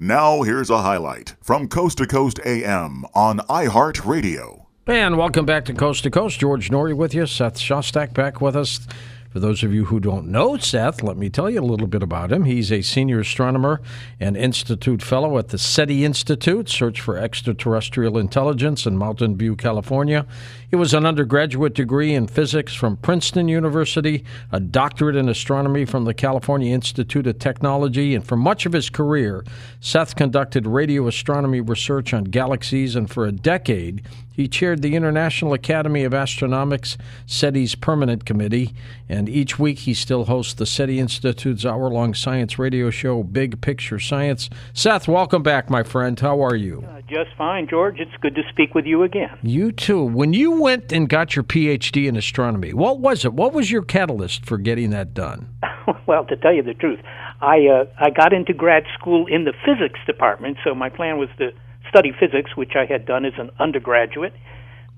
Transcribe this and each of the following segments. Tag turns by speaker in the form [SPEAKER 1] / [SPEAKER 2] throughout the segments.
[SPEAKER 1] Now, here's a highlight from Coast to Coast AM on iHeartRadio.
[SPEAKER 2] And welcome back to Coast to Coast. George Noory with you. Seth Shostak back with us. For those of you who don't know Seth, let me tell you a little bit about him. He's a senior astronomer and Institute Fellow at the SETI Institute, Search for Extraterrestrial Intelligence in Mountain View, California. He was an undergraduate degree in physics from Princeton University, a doctorate in astronomy from the California Institute of Technology, and for much of his career, Seth conducted radio astronomy research on galaxies, and for a decade, he chaired the International Academy of Astronautics, SETI's permanent committee, and each week he still hosts the SETI Institute's hour long science radio show, Big Picture Science. Seth, welcome back, my friend. How are you?
[SPEAKER 3] Uh, just fine, George. It's good to speak with you again.
[SPEAKER 2] You too. When you went and got your PhD in astronomy, what was it? What was your catalyst for getting that done?
[SPEAKER 3] well, to tell you the truth, I uh, I got into grad school in the physics department, so my plan was to study physics, which I had done as an undergraduate.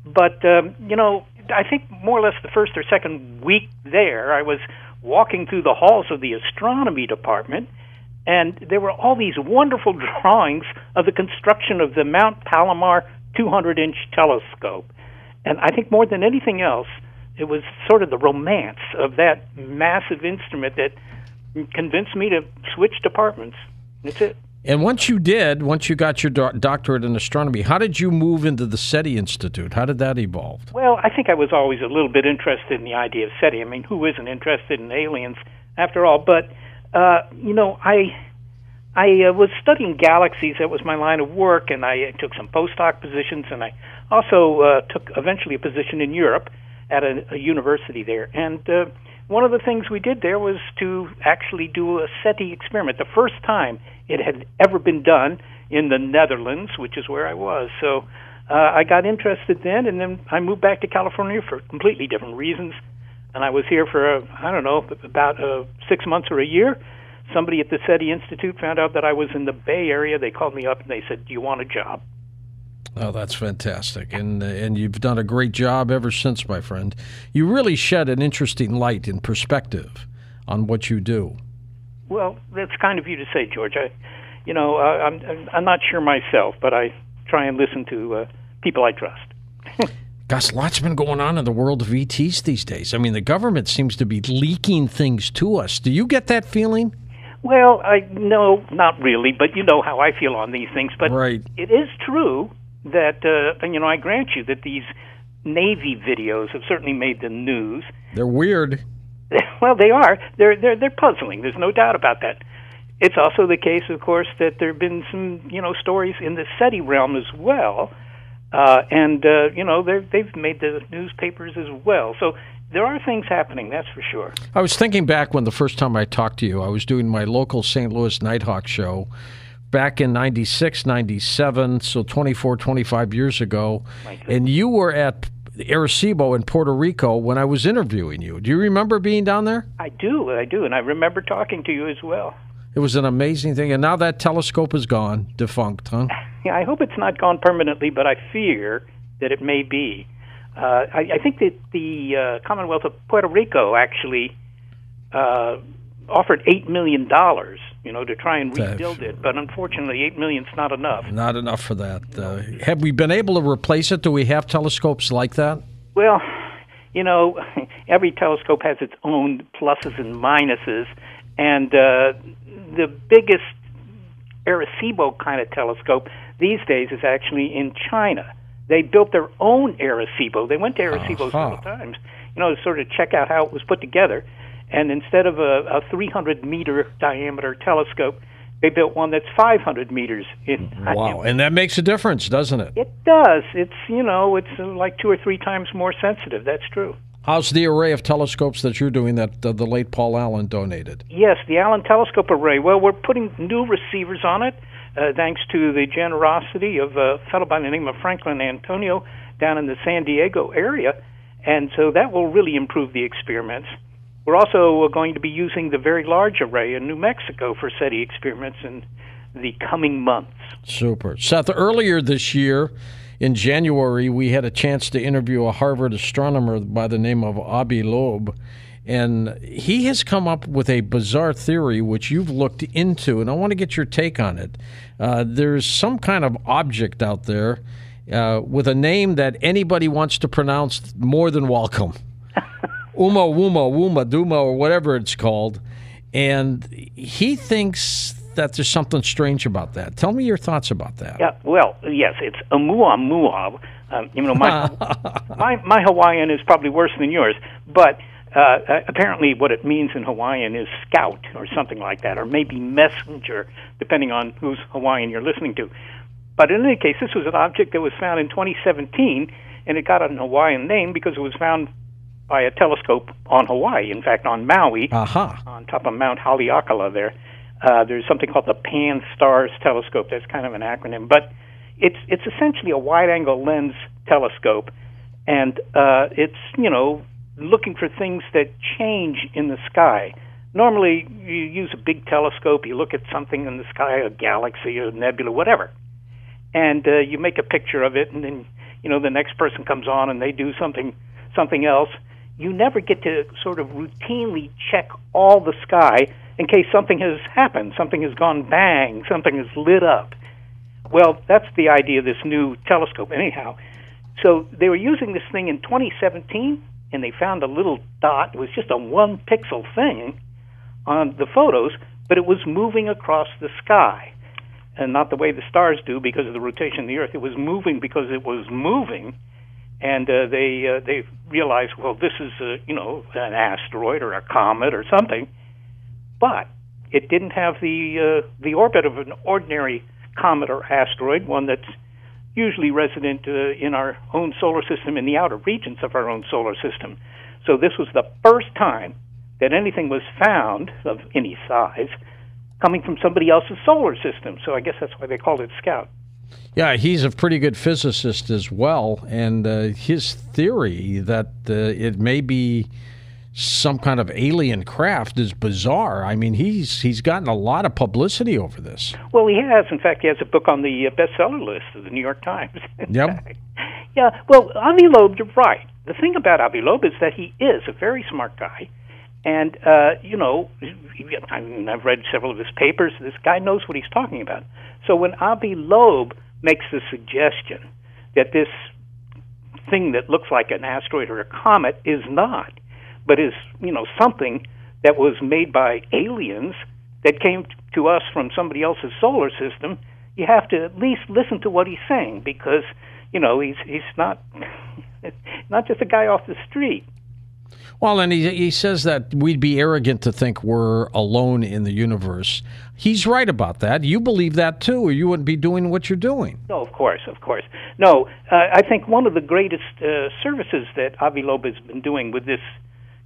[SPEAKER 3] But um, you know, I think more or less the first or second week there, I was walking through the halls of the astronomy department, and there were all these wonderful drawings of the construction of the Mount Palomar 200-inch telescope. And I think more than anything else, it was sort of the romance of that massive instrument that convinced me to switch departments. That's it.
[SPEAKER 2] And once you did, once you got your do- doctorate in astronomy, how did you move into the SETI Institute? How did that evolve?
[SPEAKER 3] Well, I think I was always a little bit interested in the idea of SETI. I mean, who isn't interested in aliens after all? But uh, you know, I I uh, was studying galaxies. That was my line of work, and I took some postdoc positions, and I also uh, took eventually a position in Europe at a, a university there. And uh, one of the things we did there was to actually do a SETI experiment, the first time it had ever been done in the Netherlands, which is where I was. So uh, I got interested then, and then I moved back to California for completely different reasons. And I was here for, uh, I don't know, about uh, six months or a year. Somebody at the SETI Institute found out that I was in the Bay Area. They called me up and they said, Do you want a job?
[SPEAKER 2] Oh, that's fantastic, and uh, and you've done a great job ever since, my friend. You really shed an interesting light and perspective on what you do.
[SPEAKER 3] Well, that's kind of you to say, George. I, you know, uh, I'm I'm not sure myself, but I try and listen to uh, people I trust.
[SPEAKER 2] Gosh, lots been going on in the world of ETs these days. I mean, the government seems to be leaking things to us. Do you get that feeling?
[SPEAKER 3] Well, I no, not really, but you know how I feel on these things. But
[SPEAKER 2] right.
[SPEAKER 3] it is true that uh, you know I grant you that these Navy videos have certainly made the news.
[SPEAKER 2] They're weird.
[SPEAKER 3] well, they are. They're they're they're puzzling. There's no doubt about that. It's also the case, of course, that there have been some you know stories in the SETI realm as well, uh, and uh, you know they they've made the newspapers as well. So there are things happening, that's for sure.
[SPEAKER 2] I was thinking back when the first time I talked to you, I was doing my local St. Louis Nighthawk show back in 96, 97, so 24, 25 years ago. And you were at Arecibo in Puerto Rico when I was interviewing you. Do you remember being down there?
[SPEAKER 3] I do, I do. And I remember talking to you as well.
[SPEAKER 2] It was an amazing thing. And now that telescope is gone, defunct, huh?
[SPEAKER 3] Yeah, I hope it's not gone permanently, but I fear that it may be. Uh, I, I think that the uh, Commonwealth of Puerto Rico actually uh, offered eight million dollars, you know, to try and rebuild it. But unfortunately, eight million's not enough.
[SPEAKER 2] Not enough for that. Uh, have we been able to replace it? Do we have telescopes like that?
[SPEAKER 3] Well, you know, every telescope has its own pluses and minuses, and uh, the biggest Arecibo kind of telescope these days is actually in China. They built their own Arecibo. They went to Arecibo uh-huh. several times, you know, to sort of check out how it was put together. And instead of a, a 300 meter diameter telescope, they built one that's 500 meters in.
[SPEAKER 2] Wow, and that makes a difference, doesn't it?
[SPEAKER 3] It does. It's you know, it's like two or three times more sensitive. That's true.
[SPEAKER 2] How's the array of telescopes that you're doing that uh, the late Paul Allen donated?
[SPEAKER 3] Yes, the Allen Telescope Array. Well, we're putting new receivers on it, uh, thanks to the generosity of a fellow by the name of Franklin Antonio down in the San Diego area, and so that will really improve the experiments. We're also going to be using the very large array in New Mexico for SETI experiments in the coming months.
[SPEAKER 2] Super. Seth, earlier this year, in January, we had a chance to interview a Harvard astronomer by the name of Avi Loeb. And he has come up with a bizarre theory which you've looked into, and I want to get your take on it. Uh, there's some kind of object out there uh, with a name that anybody wants to pronounce more than welcome. Uma, Wuma, Wuma, Duma, or whatever it's called. And he thinks that there's something strange about that. Tell me your thoughts about that.
[SPEAKER 3] Yeah, well, yes, it's Oumuamua. Um, you know, my, my my Hawaiian is probably worse than yours, but uh, apparently what it means in Hawaiian is scout or something like that, or maybe messenger, depending on whose Hawaiian you're listening to. But in any case, this was an object that was found in 2017, and it got a Hawaiian name because it was found by a telescope on Hawaii. In fact, on Maui,
[SPEAKER 2] uh-huh.
[SPEAKER 3] on top of Mount Haleakala, there, uh, there's something called the Pan Stars Telescope. That's kind of an acronym, but it's it's essentially a wide-angle lens telescope, and uh, it's you know looking for things that change in the sky. Normally, you use a big telescope, you look at something in the sky, a galaxy, a nebula, whatever, and uh, you make a picture of it, and then you know the next person comes on and they do something something else. You never get to sort of routinely check all the sky in case something has happened, something has gone bang, something has lit up. Well, that's the idea of this new telescope, anyhow. So they were using this thing in 2017 and they found a little dot. It was just a one pixel thing on the photos, but it was moving across the sky. And not the way the stars do because of the rotation of the Earth. It was moving because it was moving, and uh, they uh, they realized, well, this is a, you know an asteroid or a comet or something, but it didn't have the uh, the orbit of an ordinary comet or asteroid, one that's usually resident uh, in our own solar system, in the outer regions of our own solar system. So this was the first time that anything was found of any size coming from somebody else's solar system. So I guess that's why they called it Scout.
[SPEAKER 2] Yeah, he's a pretty good physicist as well, and uh, his theory that uh, it may be some kind of alien craft is bizarre. I mean, he's he's gotten a lot of publicity over this.
[SPEAKER 3] Well, he has. In fact, he has a book on the uh, bestseller list of the New York Times.
[SPEAKER 2] Yep.
[SPEAKER 3] yeah. Well, Avi Loeb, you're right. The thing about Avi Loeb is that he is a very smart guy, and uh, you know, I mean, I've read several of his papers. This guy knows what he's talking about. So when Avi Loeb makes the suggestion that this thing that looks like an asteroid or a comet is not but is you know something that was made by aliens that came to us from somebody else's solar system, you have to at least listen to what he's saying because you know he's he's not not just a guy off the street.
[SPEAKER 2] Well, and he, he says that we'd be arrogant to think we're alone in the universe. He's right about that. You believe that too, or you wouldn't be doing what you're doing.
[SPEAKER 3] No, of course, of course. No, uh, I think one of the greatest uh, services that Avi Loeb has been doing with this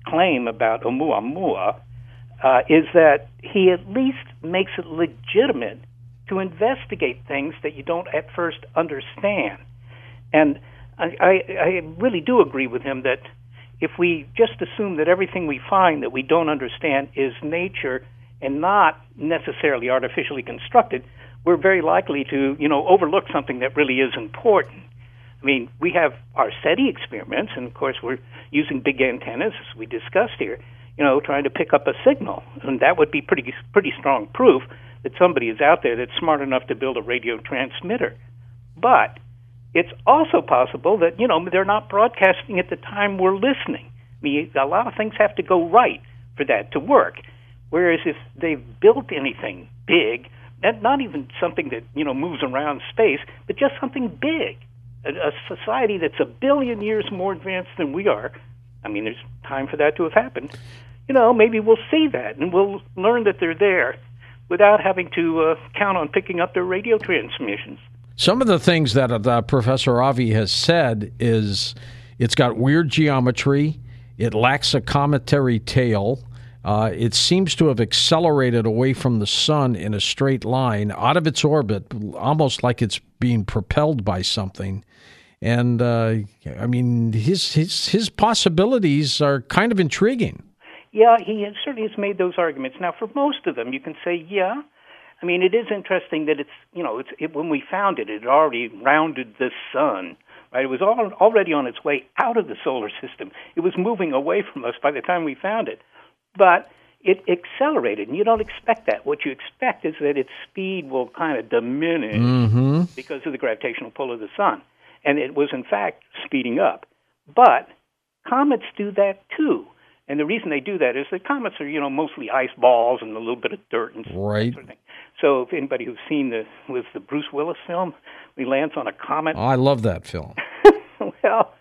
[SPEAKER 3] claim about Oumuamua uh, is that he at least makes it legitimate to investigate things that you don't at first understand. And I, I, I really do agree with him that if we just assume that everything we find that we don't understand is nature and not necessarily artificially constructed, we're very likely to, you know, overlook something that really is important. I mean, we have our SETI experiments, and of course, we're using big antennas, as we discussed here, you know, trying to pick up a signal. And that would be pretty, pretty strong proof that somebody is out there that's smart enough to build a radio transmitter. But it's also possible that, you know, they're not broadcasting at the time we're listening. I mean, a lot of things have to go right for that to work. Whereas if they've built anything big, not even something that, you know, moves around space, but just something big, a, a society that's a billion years more advanced than we are. I mean, there's time for that to have happened. You know, maybe we'll see that and we'll learn that they're there without having to uh, count on picking up their radio transmissions.
[SPEAKER 2] Some of the things that uh, Professor Avi has said is it's got weird geometry, it lacks a cometary tail. Uh, it seems to have accelerated away from the sun in a straight line out of its orbit, almost like it's being propelled by something. And uh, I mean, his his his possibilities are kind of intriguing.
[SPEAKER 3] Yeah, he certainly has made those arguments. Now, for most of them, you can say, yeah. I mean, it is interesting that it's you know, it's it, when we found it, it had already rounded the sun Right? It was all, already on its way out of the solar system. It was moving away from us by the time we found it. But it accelerated, and you don't expect that. What you expect is that its speed will kind of diminish
[SPEAKER 2] Mm-hmm.
[SPEAKER 3] because of the gravitational pull of the sun. And it was, in fact, speeding up. But comets do that too. And the reason they do that is that comets are, you know, mostly ice balls and a little bit of dirt and
[SPEAKER 2] Right.
[SPEAKER 3] sort of thing. So if anybody who's seen the was the Bruce Willis film, he lands on a comet.
[SPEAKER 2] Oh, I love that film.
[SPEAKER 3] well,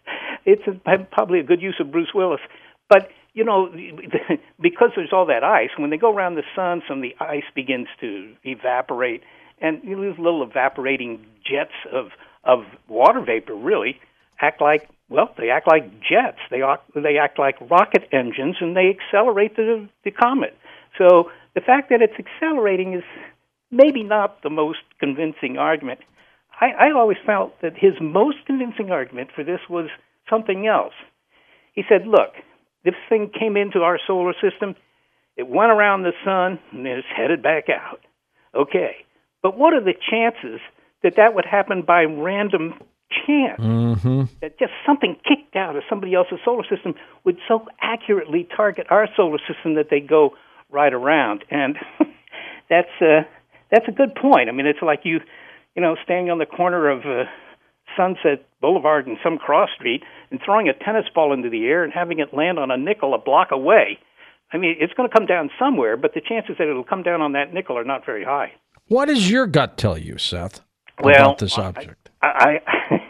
[SPEAKER 3] it's a, probably a good use of Bruce Willis. But you know, because there's all that ice, when they go around the sun, some of the ice begins to evaporate, and you lose little evaporating jets of of water vapor. Really, act like well, they act like jets. They act, they act like rocket engines, and they accelerate the the comet. So the fact that it's accelerating is maybe not the most convincing argument. I, I always felt that his most convincing argument for this was something else. He said, "Look, this thing came into our solar system, it went around the sun, and it's headed back out. Okay, but what are the chances that that would happen by random chance?
[SPEAKER 2] Mm-hmm.
[SPEAKER 3] That just something kicked out of somebody else's solar system would so accurately target our solar system that they go right around, and that's uh, that's a good point. I mean, it's like you, you know, standing on the corner of uh, Sunset Boulevard and some cross street and throwing a tennis ball into the air and having it land on a nickel a block away. I mean, it's going to come down somewhere, but the chances that it'll come down on that nickel are not very high.
[SPEAKER 2] What does your gut tell you, Seth,
[SPEAKER 3] Well,
[SPEAKER 2] about this object?
[SPEAKER 3] I, I,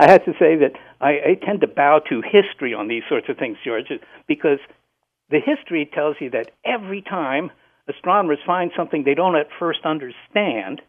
[SPEAKER 3] I have to say that I, I tend to bow to history on these sorts of things, George, because the history tells you that every time astronomers find something they don't at first understand,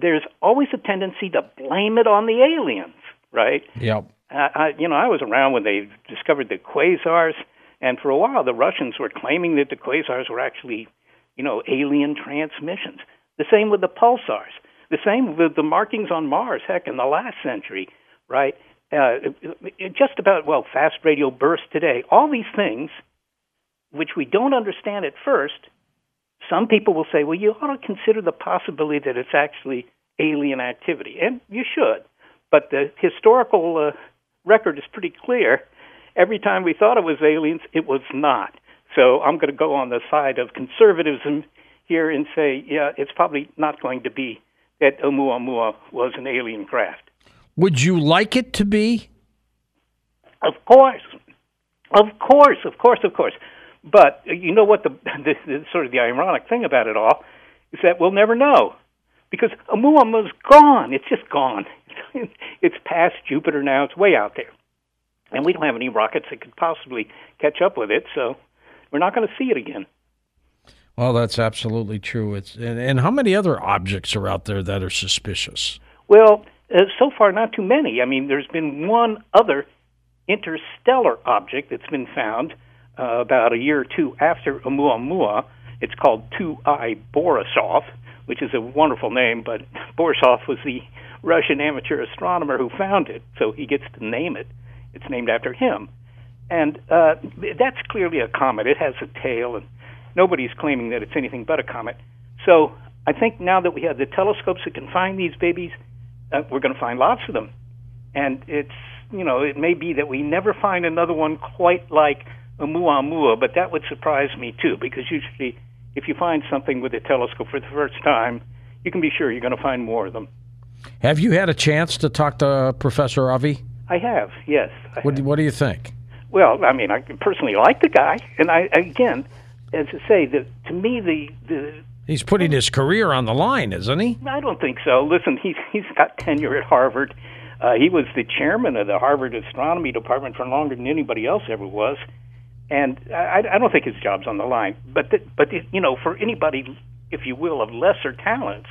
[SPEAKER 3] there's always a tendency to blame it on the aliens, right?
[SPEAKER 2] Yep.
[SPEAKER 3] I, I, you know, I was around when they discovered the quasars, and for a while the Russians were claiming that the quasars were actually, you know, alien transmissions. The same with the pulsars. The same with the markings on Mars. Heck, in the last century, right? Uh, just about well, fast radio bursts today. All these things, which we don't understand at first, some people will say, well, you ought to consider the possibility that it's actually alien activity, and you should. But the historical uh, record is pretty clear. Every time we thought it was aliens, it was not. So I'm going to go on the side of conservatism here and say, yeah, it's probably not going to be that Oumuamua was an alien craft.
[SPEAKER 2] Would you like it to be?
[SPEAKER 3] Of course, of course, of course, of course. But you know what the, the, the sort of the ironic thing about it all is that we'll never know because Oumuamua's gone. It's just gone. it's past Jupiter now. It's way out there, and we don't have any rockets that could possibly catch up with it. So we're not going to see it again.
[SPEAKER 2] Well, that's absolutely true. It's and, and how many other objects are out there that are suspicious?
[SPEAKER 3] Well, uh, so far not too many. I mean, there's been one other interstellar object that's been found uh, about a year or two after Oumuamua. It's called 2I Borisov, which is a wonderful name, but Borisov was the Russian amateur astronomer who found it, so he gets to name it. It's named after him. And uh, that's clearly a comet. It has a tail, and nobody's claiming that it's anything but a comet. So I think now that we have the telescopes that can find these babies, uh, we're going to find lots of them. And it's, you know, it may be that we never find another one quite like a Oumuamua, but that would surprise me too, because usually if you find something with a telescope for the first time, you can be sure you're going to find more of them.
[SPEAKER 2] Have you had a chance to talk to Professor Avi?
[SPEAKER 3] I have, yes. I
[SPEAKER 2] What,
[SPEAKER 3] have.
[SPEAKER 2] what do you think?
[SPEAKER 3] Well, I mean, I personally like the guy, and I again, as I say, the, to me the the
[SPEAKER 2] He's putting his career on the line, isn't he?
[SPEAKER 3] I don't think so. Listen, he's he's got tenure at Harvard. Uh, he was the chairman of the Harvard Astronomy Department for longer than anybody else ever was, and I, I don't think his job's on the line. But the, but the, you know, for anybody, if you will, of lesser talents,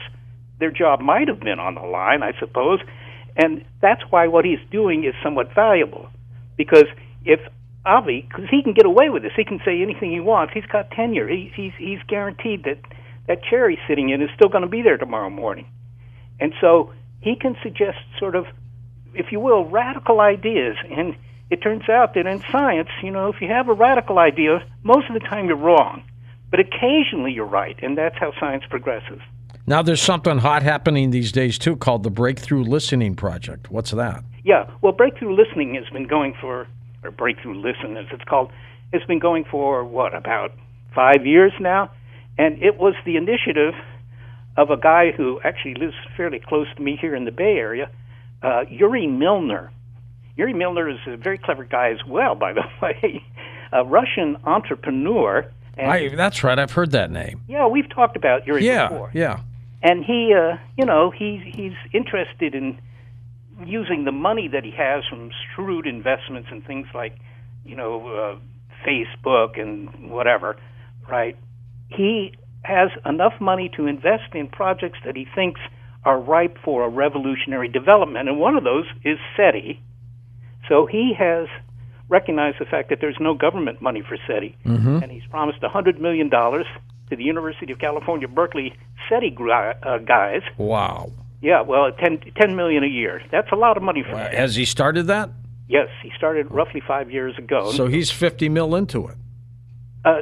[SPEAKER 3] their job might have been on the line, I suppose, and that's why what he's doing is somewhat valuable, because if Avi, because he can get away with this, he can say anything he wants. He's got tenure. He, he's he's guaranteed that that chair he's sitting in is still going to be there tomorrow morning. And so he can suggest sort of, if you will, radical ideas. And it turns out that in science, you know, if you have a radical idea, most of the time you're wrong. But occasionally you're right, and that's how science progresses.
[SPEAKER 2] Now, there's something hot happening these days, too, called the Breakthrough Listening Project. What's that?
[SPEAKER 3] Yeah, well, breakthrough listening has been going for, or breakthrough listen as it's called, it's been going for what about five years now, and it was the initiative of a guy who actually lives fairly close to me here in the Bay Area, uh, Yuri Milner. Yuri Milner is a very clever guy as well, by the way, a Russian entrepreneur.
[SPEAKER 2] And I, that's right. I've heard that name.
[SPEAKER 3] Yeah, we've talked about Yuri
[SPEAKER 2] yeah,
[SPEAKER 3] before.
[SPEAKER 2] Yeah,
[SPEAKER 3] And he, uh, you know, he's he's interested in using the money that he has from shrewd investments and things like, you know, uh, Facebook and whatever, right? He has enough money to invest in projects that he thinks are ripe for a revolutionary development, and one of those is SETI. So he has recognized the fact that there's no government money for SETI,
[SPEAKER 2] mm-hmm.
[SPEAKER 3] and he's promised $100 million to the University of California, Berkeley SETI uh, guys.
[SPEAKER 2] Wow.
[SPEAKER 3] Yeah, well, 10, 10 million a year. That's a lot of money for
[SPEAKER 2] Has he started that?
[SPEAKER 3] Yes, he started roughly five years ago.
[SPEAKER 2] So he's 50 mil into it.
[SPEAKER 3] Uh,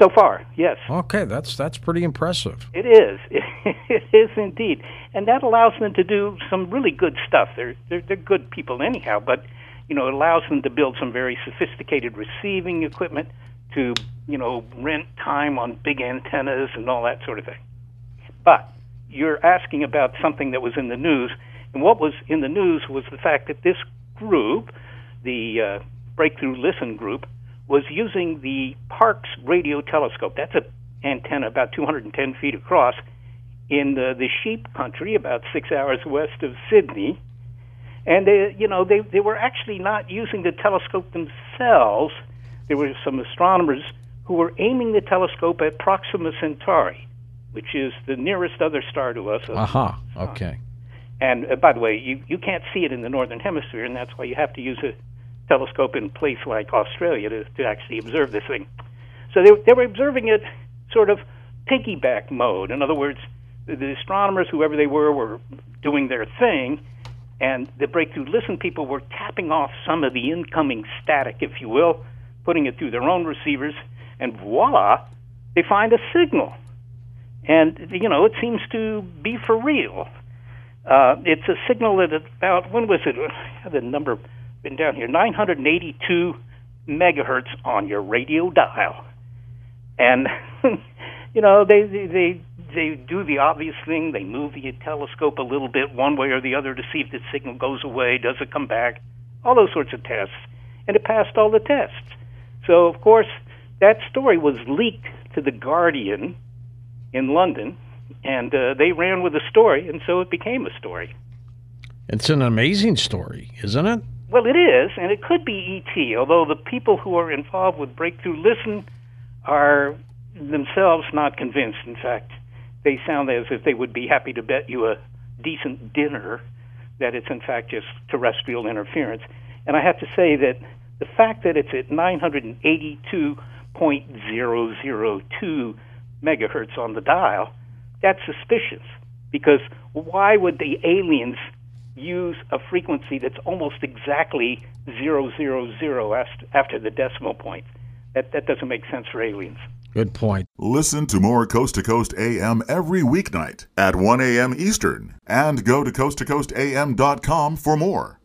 [SPEAKER 3] so far, yes.
[SPEAKER 2] Okay, that's that's pretty impressive.
[SPEAKER 3] It is. It is indeed, and that allows them to do some really good stuff. They're they're, they're good people anyhow, but you know it allows them to build some very sophisticated receiving equipment to you know rent time on big antennas and all that sort of thing. But you're asking about something that was in the news, and what was in the news was the fact that this group, the uh, Breakthrough Listen group, was using the Parkes radio telescope. That's an antenna about 210 feet across in the, the sheep country, about six hours west of Sydney. And they, you know, they they were actually not using the telescope themselves. There were some astronomers who were aiming the telescope at Proxima Centauri, which is the nearest other star to us.
[SPEAKER 2] Aha. Uh-huh. Okay.
[SPEAKER 3] And uh, by the way, you you can't see it in the northern hemisphere, and that's why you have to use a telescope in place like Australia to, to actually observe this thing. So they, they were observing it sort of piggyback mode. In other words, the, the astronomers, whoever they were, were doing their thing, and the breakthrough listen people were tapping off some of the incoming static, if you will, putting it through their own receivers, and voila, they find a signal. And, you know, it seems to be for real. Uh, it's a signal that about, when was it? I have the number been down here 982 megahertz on your radio dial, and you know they they they do the obvious thing. They move the telescope a little bit one way or the other to see if the signal goes away, does it come back, all those sorts of tests, and it passed all the tests. So of course that story was leaked to the Guardian in London, and uh, they ran with the story, and so it became a story.
[SPEAKER 2] It's an amazing story, isn't it?
[SPEAKER 3] Well, it is, and it could be ET, although the people who are involved with Breakthrough Listen are themselves not convinced. In fact, they sound as if they would be happy to bet you a decent dinner that it's in fact just terrestrial interference. And I have to say that the fact that it's at 982.002 megahertz on the dial, that's suspicious. Because why would the aliens use a frequency that's almost exactly zero zero zero after the decimal point. That that doesn't make sense for aliens.
[SPEAKER 2] Good point.
[SPEAKER 1] Listen to more Coast to Coast AM every weeknight at 1 a.m. Eastern and go to coasttocoastam.com for more.